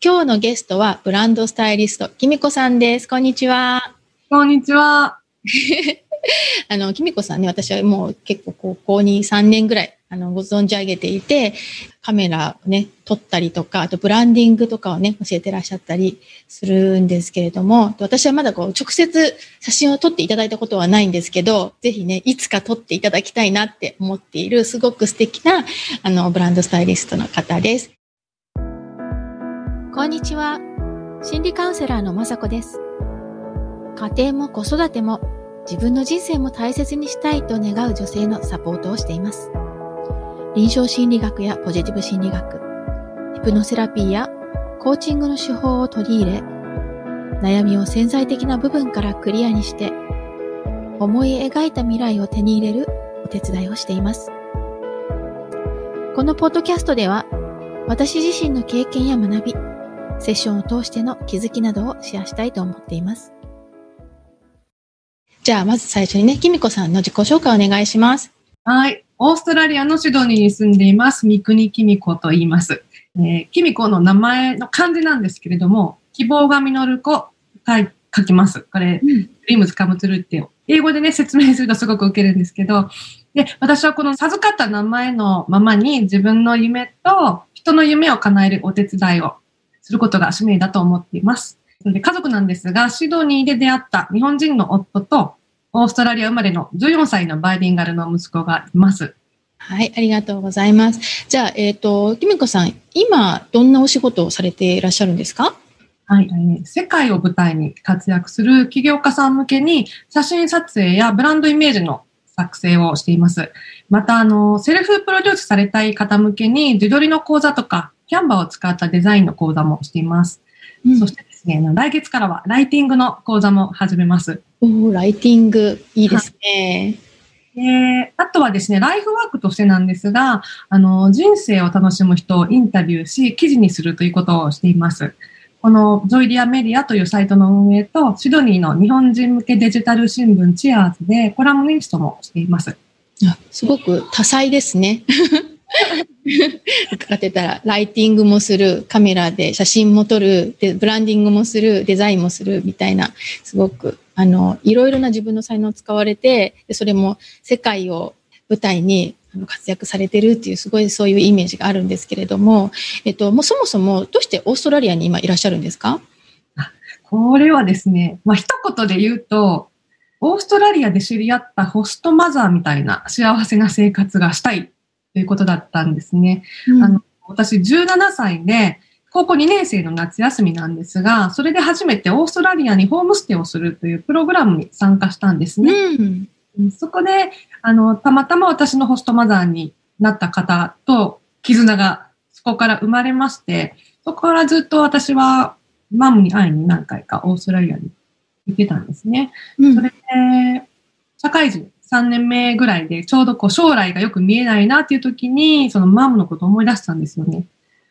今日のゲストはブランドスタイリスト、きみこさんです。こんにちは。こんにちは。あの、きみこさんね、私はもう結構高校に3年ぐらい、あの、ご存知上げていて、カメラをね、撮ったりとか、あとブランディングとかをね、教えてらっしゃったりするんですけれども、私はまだこう、直接写真を撮っていただいたことはないんですけど、ぜひね、いつか撮っていただきたいなって思っている、すごく素敵な、あの、ブランドスタイリストの方です。こんにちは。心理カウンセラーのまさこです。家庭も子育ても自分の人生も大切にしたいと願う女性のサポートをしています。臨床心理学やポジティブ心理学、ヒプノセラピーやコーチングの手法を取り入れ、悩みを潜在的な部分からクリアにして、思い描いた未来を手に入れるお手伝いをしています。このポッドキャストでは、私自身の経験や学び、セッションを通しての気づきなどをシェアしたいと思っています。じゃあ、まず最初にね、きみこさんの自己紹介お願いします。はい。オーストラリアのシドニーに住んでいます、三国きみこと言います。えー、きみこの名前の漢字なんですけれども、希望が実る子、書きます。これ、うん、ドリームズカムツルって英語でね、説明するとすごく受けるんですけど、で、私はこの授かった名前のままに自分の夢と人の夢を叶えるお手伝いをすることが使命だと思っています。で家族なんですが、シドニーで出会った日本人の夫とオーストラリア生まれの14歳のバイリンガルの息子がいます。はい、ありがとうございます。じゃあ、えっ、ー、と、キミコさん、今、どんなお仕事をされていらっしゃるんですか？はい、世界を舞台に活躍する起業家さん向けに写真撮影やブランドイメージの作成をしています。また、あの、セルフプロデュースされたい方向けに自撮りの講座とか、キャンバーを使ったデザインの講座もしています。うん、そしてですね、来月からはライティングの講座も始めます。おライティング、いいですね。で、あとはですね、ライフワークとしてなんですが、あの、人生を楽しむ人をインタビューし、記事にするということをしています。このゾイリアメディアというサイトの運営と、シドニーの日本人向けデジタル新聞チアーズでコラムニストもしています。すごく多彩ですね。かってたら、ライティングもする、カメラで写真も撮る、でブランディングもする、デザインもするみたいな、すごくあの、いろいろな自分の才能を使われて、でそれも世界を舞台に活躍されてるっていう、すごいそういうイメージがあるんですけれども、えっと、もうそもそもどうしてオーストラリアに今いらっしゃるんですか？これはですね、まあ、一言で言うと、オーストラリアで知り合ったホストマザーみたいな幸せな生活がしたいということだったんですね。うん、あの私17歳で高校2年生の夏休みなんですが、それで初めてオーストラリアにホームステイをするというプログラムに参加したんですね。うん、そこで、あの、たまたま私のホストマザーになった方と絆がそこから生まれまして、そこからずっと私はマムに会いに何回かオーストラリアに行ってたんですね。うん、それで、社会人3年目ぐらいでちょうどこう将来がよく見えないなっていう時に、そのマムのことを思い出したんですよね。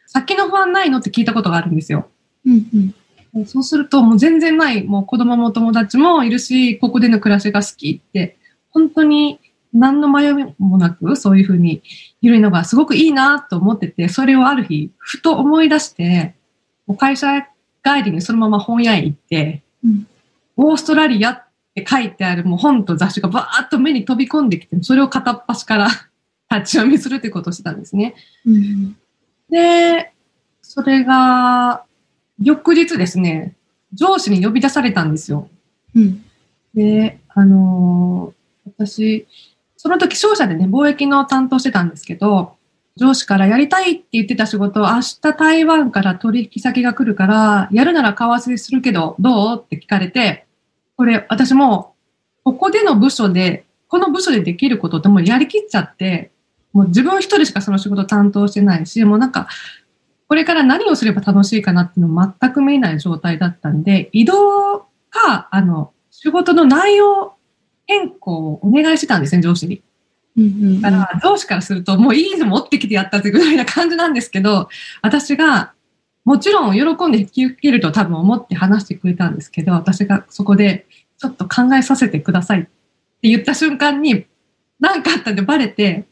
先の不安ないのって聞いたことがあるんですよ。うんうん、そうすると、もう全然ない、もう子供も友達もいるし、ここでの暮らしが好きって、本当に何の迷いもなく、そういうふうにいるのがすごくいいなと思ってて、それをある日、ふと思い出して、もう会社帰りにそのまま本屋へ行って、うん、オーストラリアって書いてあるもう本と雑誌がバーッと目に飛び込んできて、それを片っ端から 立ち読みするってことをしてたんですね。うんで、それが、翌日ですね、上司に呼び出されたんですよ。うん、で、あのー、私、その時商社でね、貿易の担当してたんですけど、上司からやりたいって言ってた仕事を明日台湾から取引先が来るから、やるなら為替するけど、どう？って聞かれて、これ私も、ここでの部署で、この部署でできることってもうやりきっちゃって、もう自分一人しかその仕事担当してないし、もうなんか、これから何をすれば楽しいかなっていうの全く見えない状態だったんで、移動か、あの、仕事の内容変更をお願いしてたんですね、上司に。だから、上司からすると、もういいの持ってきてやったってぐらいな感じなんですけど、私が、もちろん喜んで引き受けると多分思って話してくれたんですけど、私がそこで、ちょっと考えさせてくださいって言った瞬間に、何かあったんでバレて、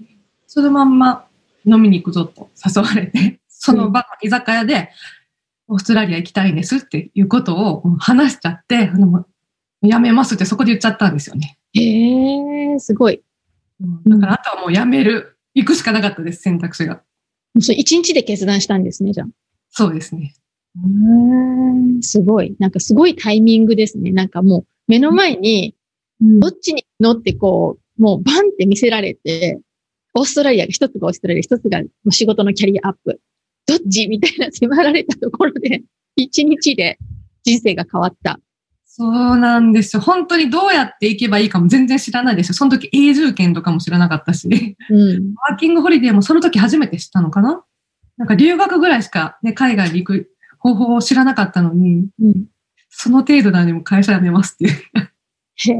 そのまんま飲みに行くぞと誘われて、その場の居酒屋で、オーストラリア行きたいんですっていうことを話しちゃって、あの、やめますってそこで言っちゃったんですよね。へえ、すごい。だからあとはもうやめる。行くしかなかったです、選択肢が。もうそれ一日で決断したんですね、じゃあ。そうですね。うんすごい。なんかすごいタイミングですね。なんかもう目の前に、どっちに乗ってこう、もうバンって見せられて、オーストラリアが一つがオーストラリア、一つがもう仕事のキャリアアップ。どっちみたいな迫られたところで、一日で人生が変わった。そうなんですよ。本当にどうやって行けばいいかも全然知らないですよ。その時永住権とかも知らなかったし、うん。ワーキングホリデーもその時初めて知ったのかななんか留学ぐらいしかね、海外に行く方法を知らなかったのに、うん。その程度なのにも会社辞めますっていう。へえ。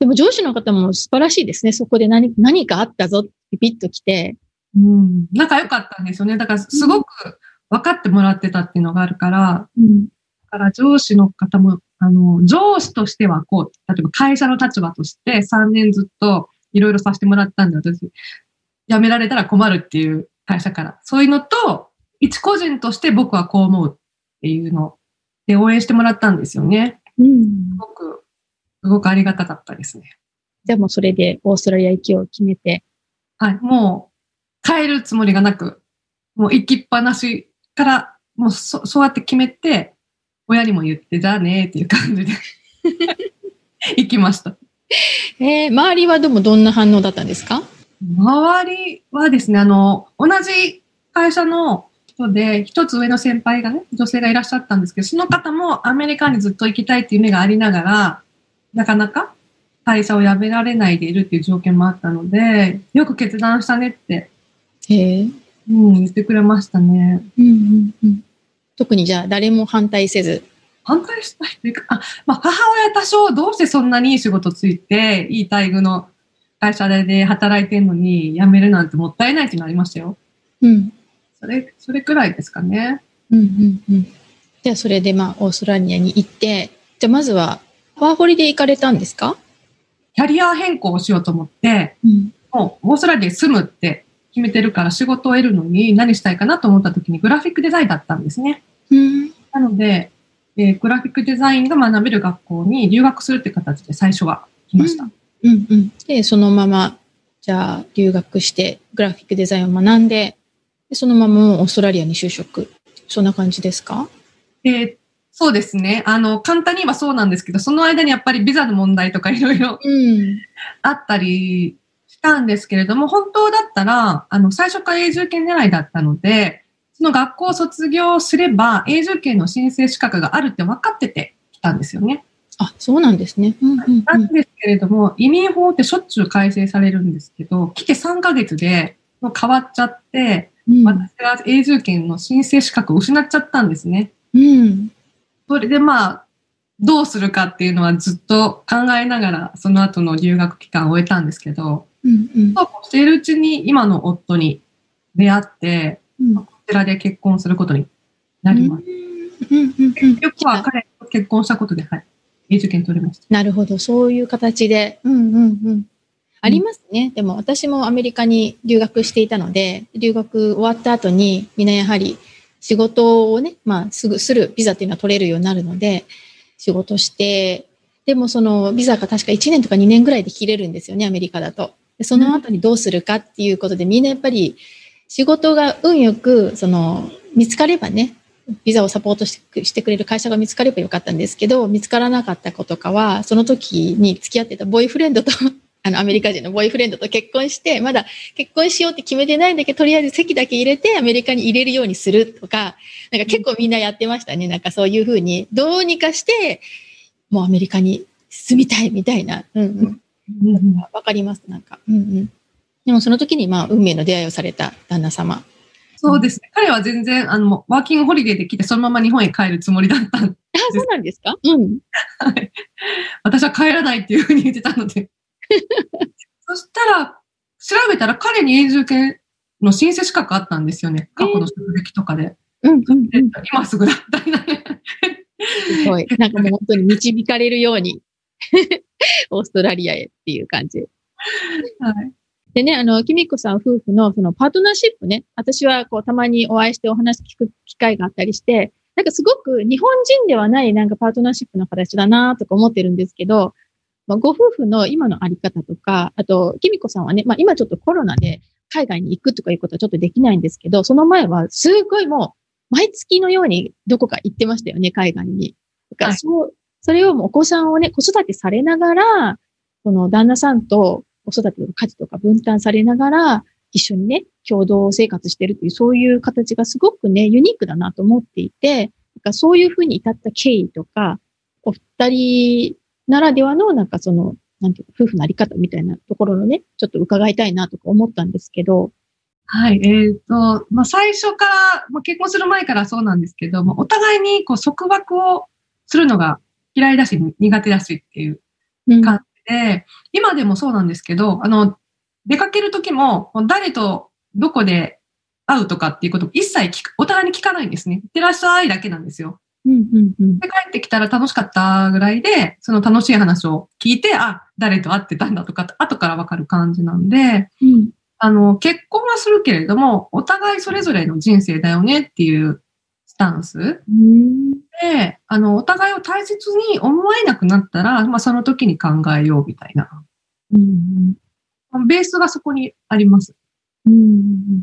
でも上司の方も素晴らしいですね。そこで何、何かあったぞってピッと来て。うん。仲良かったんですよね。だからすごく分かってもらってたっていうのがあるから、うん。だから上司の方も、あの、上司としてはこう、例えば会社の立場として3年ずっといろいろさせてもらったんで、私、辞められたら困るっていう会社から。そういうのと、一個人として僕はこう思うっていうので応援してもらったんですよね。うんす。ごく、すごくありがたかったですね。じゃあもうそれでオーストラリア行きを決めて。はい。もう、変えるつもりがなく、もう行きっぱなしから、もうそ、そうやって決めて、親にも言って、じゃあねっていう感じで、行きました。えー、周りはでもどんな反応だったんですか？周りはですね、あの、同じ会社の人で、一つ上の先輩がね、女性がいらっしゃったんですけど、その方もアメリカにずっと行きたいっていう夢がありながら、なかなか会社を辞められないでいるっていう条件もあったので、よく決断したねって、へえ。うん、言ってくれましたね。うんうんうん。特にじゃあ誰も反対せず。反対したいというか、あ、まあ、母親多少どうしてそんなにいい仕事ついて、いい待遇の会社で働いてんのに辞めるなんてもったいないっていうのありましたよ。うん。それ、それくらいですかね。うんうんうん。じゃあそれでまあオーストラリアに行って、じゃあまずはワーホリで行かれたんですか？キャリア変更をしようと思って、うん。もうオーストラリアで住むって決めてるから仕事を得るのに何したいかなと思った時にグラフィックデザインだったんですね。うん。なので、えーグラフィックデザインが学べる学校に留学するって形で最初は来ました。うんうん。で、そのまま、じゃあ留学してグラフィックデザインを学んで、でそのままオーストラリアに就職。そんな感じですか？えーそうですね。あの、簡単に言えばそうなんですけど、その間にやっぱりビザの問題とかいろいろうん。あったりしたんですけれども、本当だったら、あの、最初から永住権狙いだったので、その学校を卒業すれば、永住権の申請資格があるって分かっててきたんですよね。あ、そうなんですね。うんうんなんですけれども、移民法ってしょっちゅう改正されるんですけど、来て3ヶ月でもう変わっちゃって、うん。私が永住権の申請資格を失っちゃったんですね。うん。それでまあ、どうするかっていうのはずっと考えながら、その後の留学期間を終えたんですけど、うんうんそうこうしているうちに今の夫に出会って、うん。こちらで結婚することになります。うんうんうん結局は彼と結婚したことで、はい、永住権取れました。なるほど。そういう形で。うんうんうん。ありますね。でも私もアメリカに留学していたので、留学終わった後にみんなやはり仕事をね、まあすぐするビザっていうのは取れるようになるので、仕事して、でもそのビザが確か1年とか2年ぐらいで切れるんですよね、アメリカだと。でその後にどうするかっていうことで、みんなやっぱり仕事が運よく、その、見つかればね、ビザをサポートしてくれる会社が見つかればよかったんですけど、見つからなかった子とかは、その時に付き合ってたボーイフレンドと、あの、アメリカ人のボーイフレンドと結婚して、まだ結婚しようって決めてないんだけど、とりあえず籍だけ入れてアメリカに入れるようにするとか、なんか結構みんなやってましたね。なんかそういうふうに、どうにかして、もうアメリカに住みたいみたいな。うんうん。うんわかります、なんか。うんうん。でもその時に、まあ、運命の出会いをされた旦那様。そうですね。彼は全然、あの、ワーキングホリデーで来て、そのまま日本へ帰るつもりだったんで。あ、そうなんですか？うん。私は帰らないっていうふうに言ってたので。そしたら、調べたら彼に永住権の申請資格あったんですよね。過去の職歴とかで。うんうんうん。で今すぐだったりね。すごい。なんかもう本当に導かれるように、オーストラリアへっていう感じ。はい。でね、あの、きみこさん夫婦のそのパートナーシップね、私はこうたまにお会いしてお話聞く機会があったりして、なんかすごく日本人ではないなんかパートナーシップの形だなとか思ってるんですけど、まあ、ご夫婦の今のあり方とか、あと、きみこさんはね、まあ今ちょっとコロナで海外に行くとかいうことはちょっとできないんですけど、その前はすごいもう毎月のようにどこか行ってましたよね、海外に。だからそう、はい、それをもうお子さんをね、子育てされながら、その旦那さんと子育ての家事とか分担されながら、一緒にね、共同生活してるっていう、そういう形がすごくね、ユニークだなと思っていて、かそういうふうに至った経緯とか、お二人ならではの、なんかその、なんていうか、夫婦のあり方みたいなところのね、ちょっと伺いたいなとか思ったんですけど。はい、えっ、ー、と、まあ、最初から、まあ、結婚する前からそうなんですけども、お互いにこう束縛をするのが嫌いだし、苦手だしっていう感じで、うん、今でもそうなんですけど、あの、出かけるときも、誰とどこで会うとかっていうこと一切聞く、お互いに聞かないんですね。いってらっしゃいだけなんですよ。うんうんうん、で、帰ってきたら楽しかったぐらいで、その楽しい話を聞いて、あ、誰と会ってたんだとか、後からわかる感じなんで、うん、あの、結婚はするけれども、お互いそれぞれの人生だよねっていうスタンス。うん、で、あの、お互いを大切に思えなくなったら、まあ、その時に考えようみたいな。うん、ベースがそこにあります。うん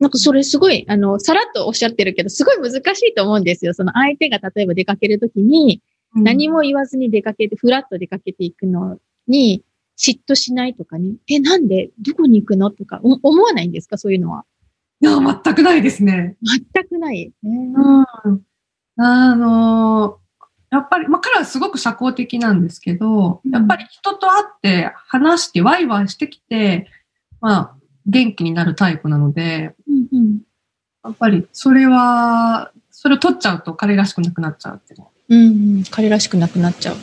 なんかそれすごい、あの、さらっとおっしゃってるけど、すごい難しいと思うんですよ。その相手が例えば出かけるときに、何も言わずに出かけて、ふらっと出かけていくのに、嫉妬しないとかね。え、なんで？どこに行くの？とか、思わないんですか？そういうのは。いや、全くないですね。全くない。うん。あのやっぱり、まあ、彼はすごく社交的なんですけど、やっぱり人と会って話してワイワイしてきて、まあ、元気になるタイプなので、うんうん、やっぱりそれは、それを取っちゃうと彼らしくなくなっちゃうっていううん、うん、彼らしくなくなっちゃう。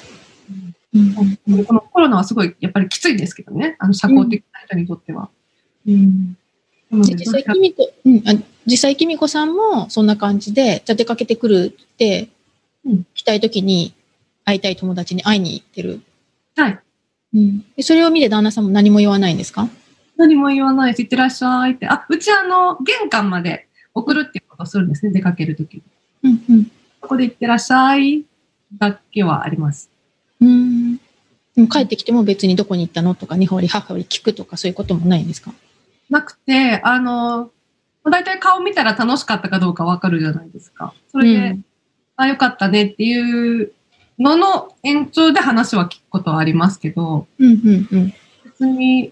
うん。うん、このコロナはすごいやっぱりきついんですけどね、あの社交的な人にとっては。うん、実際、きみこ、うん、あ実際、きみこさんもそんな感じで、じゃ出かけてくるって、うん、来たいときに会いたい友達に会いに行ってる？はい。うん。それを見て旦那さんも何も言わないんですか？何も言わないし、いってらっしゃいって。あ、うちあの、玄関まで送るっていうことをするんですね、出かけるときに。うんうん。そこでいってらっしゃいだけはあります。うん。でも帰ってきても別にどこに行ったのとか、日本り母り聞くとかそういうこともないんですかなくて、あの、大体顔見たら楽しかったかどうかわかるじゃないですか。それで、うん、あ、よかったねっていうのの延長で話は聞くことはありますけど、うんうんうん、別に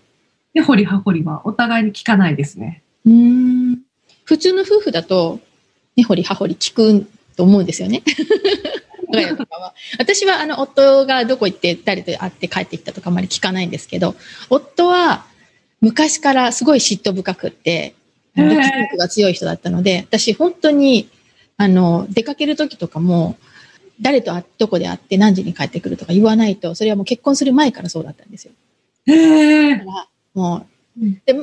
で、掘り葉掘りはお互いに聞かないですね。うん。普通の夫婦だと、根掘り葉掘り聞くと思うんですよね。私はあの夫がどこ行って誰と会って帰ってきたとかあまり聞かないんですけど、夫は昔からすごい嫉妬深くって、独立力が強い人だったので、私本当にあの出かける時とかも、誰とどこで会って何時に帰ってくるとか言わないと、それはもう結婚する前からそうだったんですよ。へー。もう、で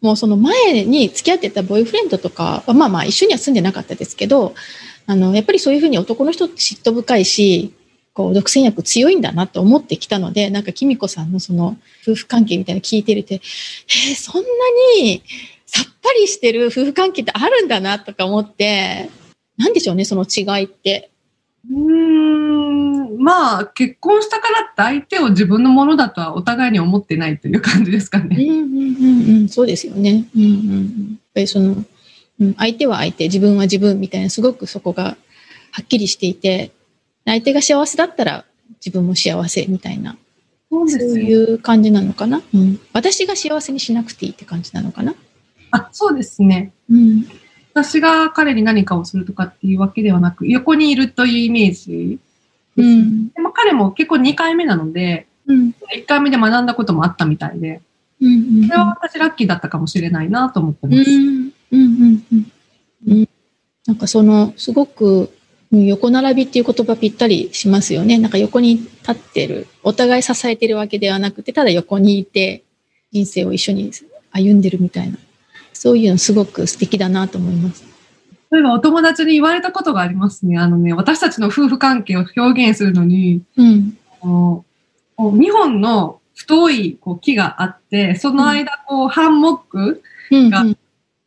もうその前に付き合ってたボーイフレンドとかは、まあまあ一緒には住んでなかったですけど、あの、やっぱりそういうふうに男の人って嫉妬深いし、こう、独占欲強いんだなと思ってきたので、なんか、きみこさんのその、夫婦関係みたいな聞いてるって、えー、そんなにさっぱりしてる夫婦関係ってあるんだなとか思って、なんでしょうね、その違いって。うーん、まあ、結婚したからって相手を自分のものだとはお互いに思ってないという感じですかね。うんうんうんうん、そうですよね。うんうんうん。やっぱりその、うん、相手は相手、自分は自分みたいな、すごくそこがはっきりしていて、相手が幸せだったら自分も幸せみたいな。そうそういう感じなのかな、うん。私が幸せにしなくていいって感じなのかなあ、そうですね。うん。私が彼に何かをするとかっていうわけではなく、横にいるというイメージうん、でも彼も結構2回目なので、うん、1回目で学んだこともあったみたいで、うんうんうん、それは私ラッキーだったかもしれないなと思ってます。うんうんうんうん、なんかその、すごく、横並びっていう言葉ぴったりしますよね。なんか横に立ってる。お互い支えてるわけではなくて、ただ横にいて人生を一緒に歩んでるみたいな。そういうのすごく素敵だなと思います。例えばお友達に言われたことがありますね。あのね、私たちの夫婦関係を表現するのに、うん、2本の太いこう木があって、その間、こう、ハンモックがうんうん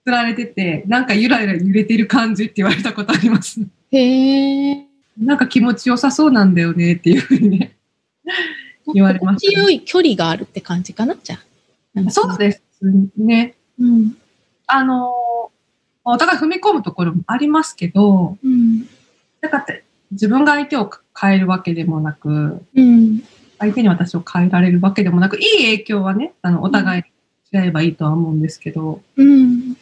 釣られてて、なんかゆらゆら揺れてる感じって言われたことあります。へえ。なんか気持ちよさそうなんだよねっていうふうにね、言われましたね心地よい距離があるって感じかな、じゃあ。そうですね。うん。あのお互い踏み込むところもありますけど、うん。だからって自分が相手を変えるわけでもなく、うん。相手に私を変えられるわけでもなく、いい影響はね、あの、お互いにし合えばいいとは思うんですけど、うん。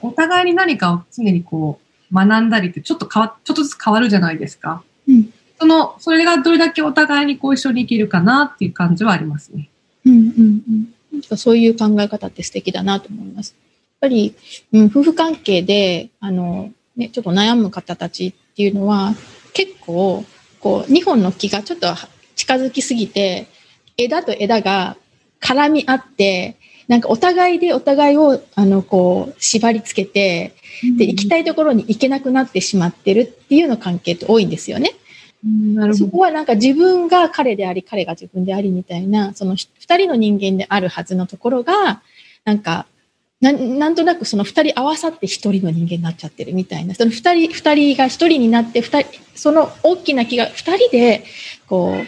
お互いに何かを常にこう、学んだりってちょっと変わ、ちょっとずつ変わるじゃないですか。うんその、それがどれだけお互いにこう一緒に生きるかなっていう感じはありますね。うん。うん。うん。なんかそういう考え方って素敵だなと思います。やっぱり、うん、夫婦関係で、あの、ね、ちょっと悩む方たちっていうのは、結構、こう、二本の木がちょっと近づきすぎて、枝と枝が絡み合って、なんかお互いでお互いを、あの、こう、縛り付けて、で、行きたいところに行けなくなってしまってるっていうの関係って多いんですよね。うんなるほど。そこはなんか自分が彼であり、彼が自分でありみたいな、その二人の人間であるはずのところが、なんか、なんなんとなくその二人合わさって一人の人間になっちゃってるみたいな、その二人、二人が一人になって、二人、その大きな木が二人で、こう、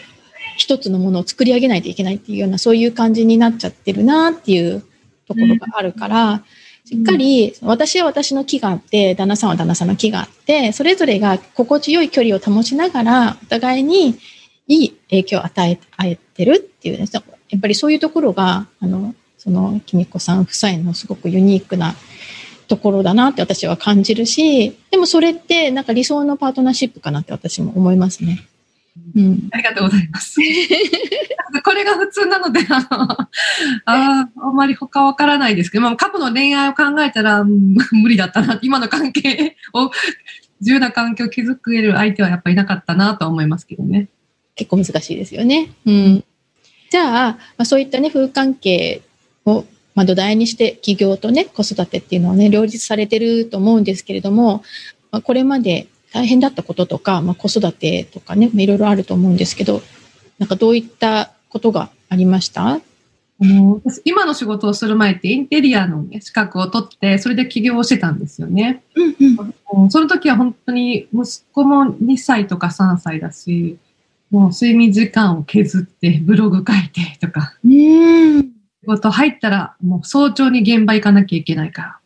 一つのものを作り上げないといけないっていうような、そういう感じになっちゃってるなっていうところがあるから、しっかり、私は私の木があって、旦那さんは旦那さんの木があって、それぞれが心地よい距離を保ちながら、お互いにいい影響を与えてるっていうね、やっぱりそういうところが、あの、その、きみこさん夫妻のすごくユニークなところだなって私は感じるし、でもそれってなんか理想のパートナーシップかなって私も思いますね。うん。ありがとうございます。これが普通なので、あの、あーあんまり他わからないですけど、まあ、過去の恋愛を考えたら、うん無理だったな。今の関係を、自由な環境を築ける相手はやっぱりいなかったなとは思いますけどね。結構難しいですよね。うん。じゃあ、まあ、そういったね、夫婦関係を、まあ、土台にして起業とね、子育てっていうのはね、両立されてると思うんですけれども、まあ、これまで大変だったこととか、まあ、子育てとかね、まあいろいろあると思うんですけど、なんかどういったことがありました？あの私今の仕事をする前ってインテリアの、ね、資格を取って、それで起業をしてたんですよね。うんうん。その時は本当に息子も2歳とか3歳だし、もう睡眠時間を削ってブログ書いてとか、うん。仕事入ったらもう早朝に現場行かなきゃいけないから、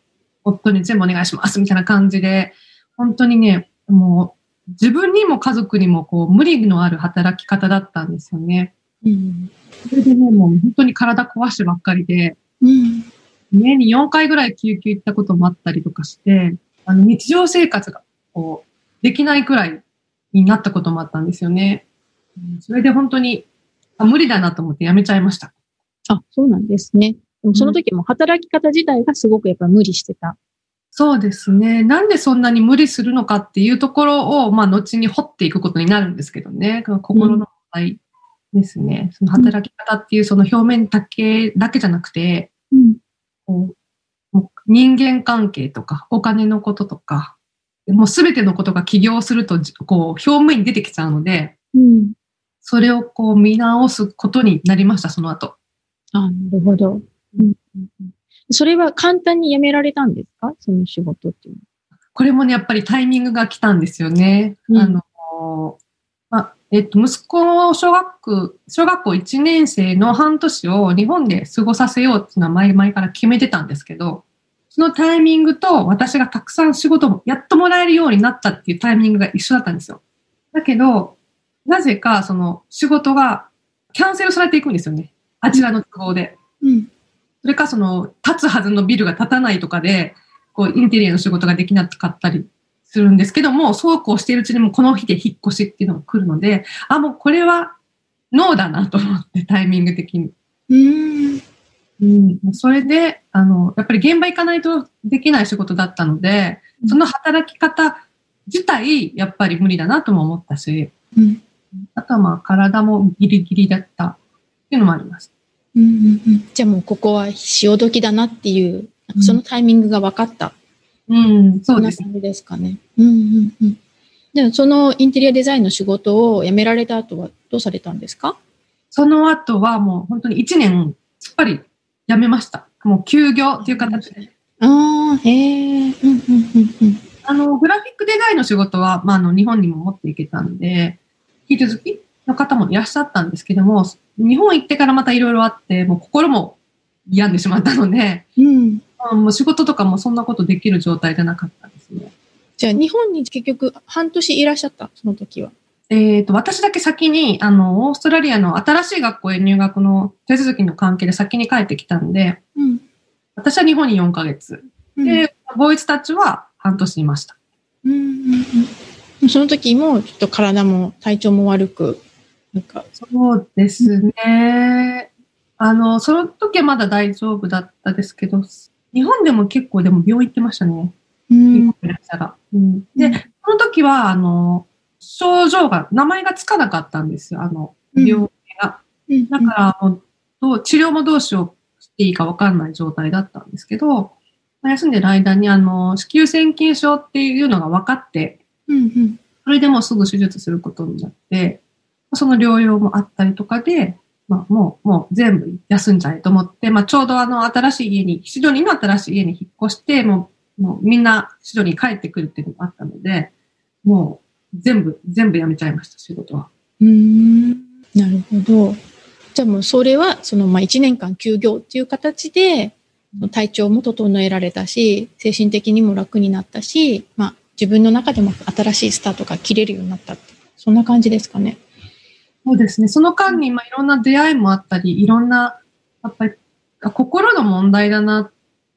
夫に全部お願いしますみたいな感じで、本当にね、もう自分にも家族にもこう無理のある働き方だったんですよね。うん。それでね、もう本当に体壊してばっかりで、うん。年に4回ぐらい救急行ったこともあったりとかして、あの日常生活がこうできないくらいになったこともあったんですよね。それで本当にあ無理だなと思ってやめちゃいました。あ、そうなんですね。でもその時も働き方自体がすごくやっぱ無理してた。そうですね。なんでそんなに無理するのかっていうところを、まあ、後に掘っていくことになるんですけどね。心の問題ですね。その働き方っていうその表面だけだけじゃなくて、うん。こう人間関係とか、お金のこととか、もうすべてのことが起業すると、じこう、表面に出てきちゃうので、うん。それをこう見直すことになりました、その後。あ、なるほど。うんうんうんそれは簡単に辞められたんですか？その仕事っていうこれもね、やっぱりタイミングが来たんですよね。うんあの、まあ、えっと、息子を小学、小学校1年生の半年を日本で過ごさせようっていうのは前々から決めてたんですけど、そのタイミングと私がたくさん仕事をやっともらえるようになったっていうタイミングが一緒だったんですよ。だけど、なぜかその仕事がキャンセルされていくんですよね。あちらの都合で。うん。それかその、立つはずのビルが建たないとかで、こう、インテリアの仕事ができなかったりするんですけども、そうこうしているうちにもこの日で引っ越しっていうのが来るので、あ、もうこれはノーだなと思って、タイミング的に。うん。うん。それで、あの、やっぱり現場行かないとできない仕事だったので、その働き方自体、やっぱり無理だなとも思ったし、うん。あとはまあ、体もギリギリだったっていうのもあります。うんうんうんじゃあもうここは潮時だなっていう、なんかそのタイミングが分かった。うん、そうですこんな感じですかね。うんうんうん。でもそのインテリアデザインの仕事を辞められた後はどうされたんですか？その後はもう本当に1年、すっぱり辞めました。もう休業っていう形で。ああ、へえ。うんうんうんうん。あの、グラフィックデザインの仕事は、まあ、あの、日本にも持っていけたんで、引き続きの方もいらっしゃったんですけども、日本行ってからまたいろいろあって、もう心も病んでしまったので、うん。あもう仕事とかもそんなことできる状態じゃなかったですね。じゃあ、日本に結局半年いらっしゃった、その時は。えっ、と、私だけ先に、あの、オーストラリアの新しい学校へ入学の手続きの関係で先に帰ってきたんで、うん。私は日本に4ヶ月。うん、で、ボーイズたちは半年いました。うんうんうん、その時も、ちょっと体も体調も悪く、なんか。そうですね。あの、その時はまだ大丈夫だったですけど、日本でも結構でも病院行ってましたね。うん。がうん、で、その時は、あの、症状が、名前がつかなかったんですよ、あの、病気が。うん、だからもうどう、治療もどうしようしていいかわかんない状態だったんですけど、休んでる間に、あの、子宮腺筋症っていうのが分かって、うんうん、それでもうすぐ手術することになって、その療養もあったりとかで、まあ、もう、もう全部休んじゃえと思って、まあ、ちょうどあの、新しい家に、シドニーの新しい家に引っ越して、もう、もうみんなシドニー帰ってくるっていうのがあったので、もう、全部、全部やめちゃいました、仕事は。うん、なるほど。じゃあもうそれは、その、まあ、1年間休業っていう形で、体調も整えられたし、精神的にも楽になったし、まあ、自分の中でも新しいスタートが切れるようになったって、そんな感じですかね。そうですね。その間に、まあ、いろんな出会いもあったり、いろんな、やっぱり、心の問題だな、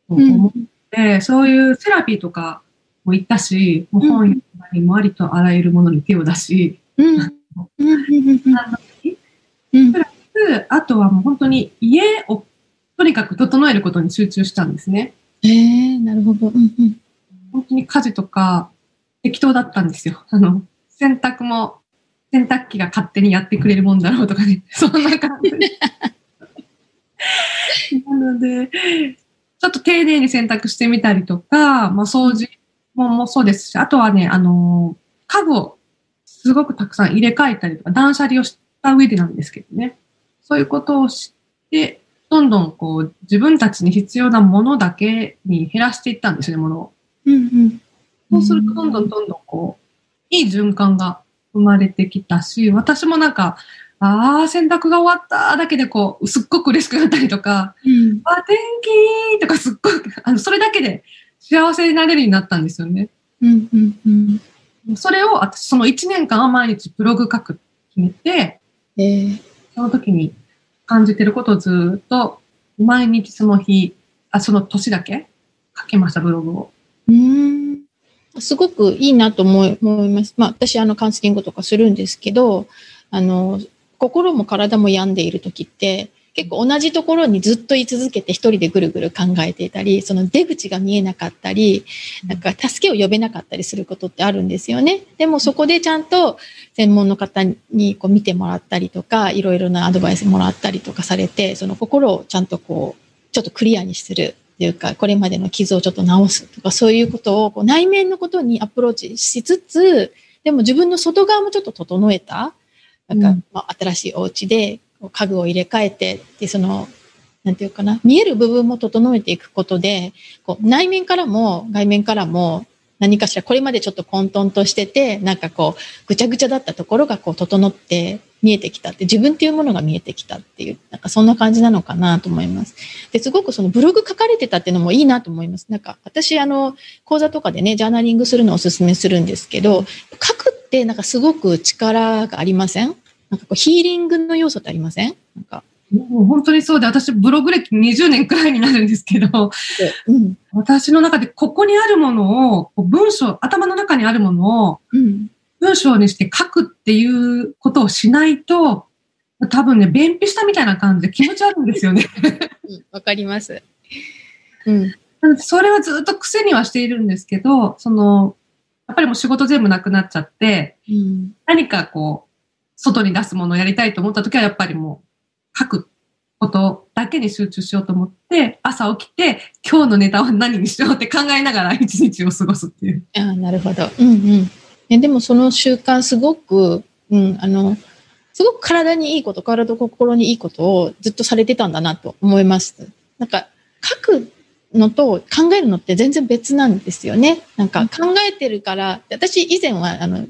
と思って、うん、そういうセラピーとかも行ったし、もう本読んだりもありとあらゆるものに手を出し。プラス、あとはもう本当に家をとにかく整えることに集中したんですね。ええー、なるほど。うんうん。本当に家事とか適当だったんですよ。あの、洗濯も洗濯機が勝手にやってくれるもんだろうとかね。そんな感じで。なので、ちょっと丁寧に洗濯してみたりとか、まあ掃除ももそうですし、あとはね、あの、家具をすごくたくさん入れ替えたりとか、断捨離をした上でなんですけどね。そういうことをして、どんどんこう自分たちに必要なものだけに減らしていったんですよね、ものを。うんうん。そうするとどんどんどんどんこう、いい循環が生まれてきたし、私もなんか、ああ、洗濯が終わっただけでこう、すっごく嬉しくなったりとか、うん、あ、天気とかすっごく、あの、それだけで幸せになれるようになったんですよね。うんうんうん。それを私、その1年間は毎日ブログ書く決めて、えー、その時に感じてることをずっと、毎日その日、あ、その年だけ書けました、ブログを。うん。すごくいいなと思います。まあ、私、あの、カウンセリングとかするんですけど、あの、心も体も病んでいる時って、結構同じところにずっと居続けて一人でぐるぐる考えていたり、その出口が見えなかったり、なんか助けを呼べなかったりすることってあるんですよね。でもそこでちゃんと専門の方にこう見てもらったりとか、いろいろなアドバイスもらったりとかされて、その心をちゃんとこう、ちょっとクリアにするっていうか、これまでの傷をちょっと治すとか、そういうことをこう内面のことにアプローチしつつ、でも自分の外側もちょっと整えた、なんか、まあ、新しいお家で家具を入れ替えて、で、その、なんていうかな、見える部分も整えていくことで、こう内面からも外面からも何かしらこれまでちょっと混沌としてて、なんかこう、ぐちゃぐちゃだったところがこう整って見えてきたって、自分っていうものが見えてきたっていう、なんかそんな感じなのかなと思います。で、すごくそのブログ書かれてたっていうのもいいなと思います。なんか私、あの、講座とかでね、ジャーナリングするのをお勧めするんですけど、書くってなんかすごく力がありません？なんかこうヒーリングの要素ってありません？なんか。もう本当にそうで、私ブログ歴20年くらいになるんですけど、うん、私の中でここにあるものを、文章、頭の中にあるものを、文章にして書くっていうことをしないと、多分ね、便秘したみたいな感じで気持ち悪いんですよね。わ、うん、かります。うん。それはずっと癖にはしているんですけど、その、やっぱりもう仕事全部なくなっちゃって、うん、何かこう、外に出すものをやりたいと思った時は、やっぱりもう、書くことだけに集中しようと思って、朝起きて、今日のネタは何にしようって考えながら一日を過ごすっていう。ああ、なるほど。うんうん。えでもその習慣すごく、うん、あの、すごく体にいいこと、体と心にいいことをずっとされてたんだなと思います。なんか、書くのと考えるのって全然別なんですよね。なんか考えてるから、私以前はあの、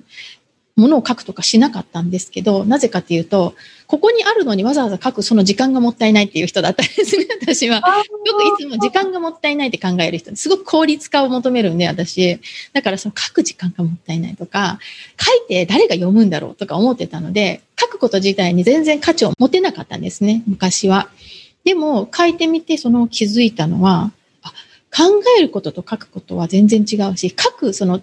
ものを書くとかしなかったんですけど、なぜかっていうと、ここにあるのにわざわざ書くその時間がもったいないっていう人だったんですね、私は。よくいつも時間がもったいないって考える人すごく効率化を求めるんで、私。だからその書く時間がもったいないとか、書いて誰が読むんだろうとか思ってたので、書くこと自体に全然価値を持てなかったんですね、昔は。でも、書いてみてその気づいたのは、考えることと書くことは全然違うし、書くその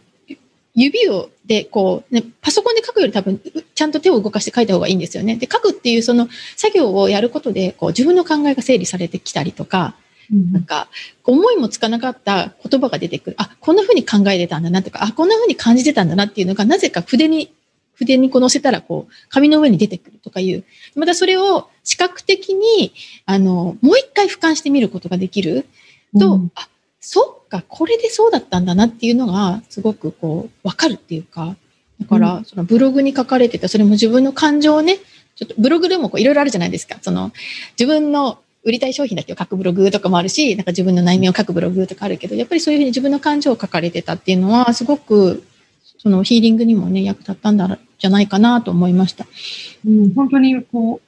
指をで、こう、ね、パソコンで書くより多分、ちゃんと手を動かして書いた方がいいんですよね。で、書くっていうその作業をやることで、こう、自分の考えが整理されてきたりとか、うん、なんか、思いもつかなかった言葉が出てくる。あ、こんな風に考えてたんだなとか、あ、こんな風に感じてたんだなっていうのが、なぜか筆に、筆にこう乗せたら、こう、紙の上に出てくるとかいう。またそれを視覚的に、あの、もう一回俯瞰してみることができると、うん、あ、そっか、これでそうだったんだなっていうのが、すごくこう、わかるっていうか、だから、そのブログに書かれてた、それも自分の感情をね、ちょっとブログでもこういろいろあるじゃないですか。その、自分の売りたい商品だけを書くブログとかもあるし、なんか自分の内面を書くブログとかあるけど、やっぱりそういうふうに自分の感情を書かれてたっていうのは、すごく、そのヒーリングにもね、役立ったんだ、じゃないかなと思いました。うん、本当にこう、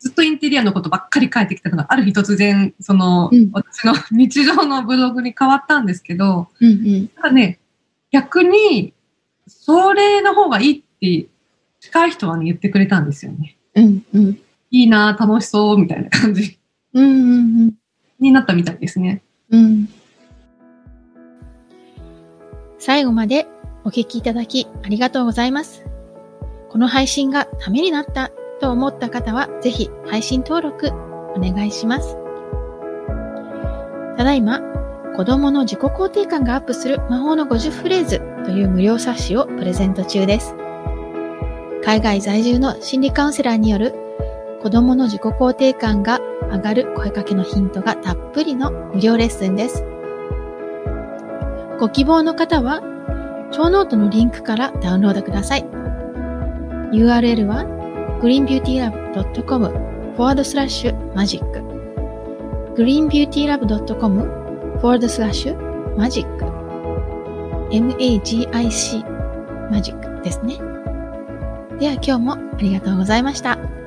ずっとインテリアのことばっかり書いてきたのが、ある日突然、その、うん、私の日常のブログに変わったんですけど、うんうん、なんかね、逆に、それの方がいいって近い人はね、言ってくれたんですよね。うんうん。いいな、楽しそう、みたいな感じ。うんうんうん。になったみたいですね。うん。最後までお聞きいただきありがとうございます。この配信がためになったと思った方は、ぜひ配信登録お願いします。ただいま、子供の自己肯定感がアップする魔法の50フレーズという無料冊子をプレゼント中です。海外在住の心理カウンセラーによる子供の自己肯定感が上がる声かけのヒントがたっぷりの無料レッスンです。ご希望の方は、 show note のリンクからダウンロードください。URL は greenbeautylab.com forward slash magic greenbeautylab.com forward slash magic magic マジックですね。では今日もありがとうございました。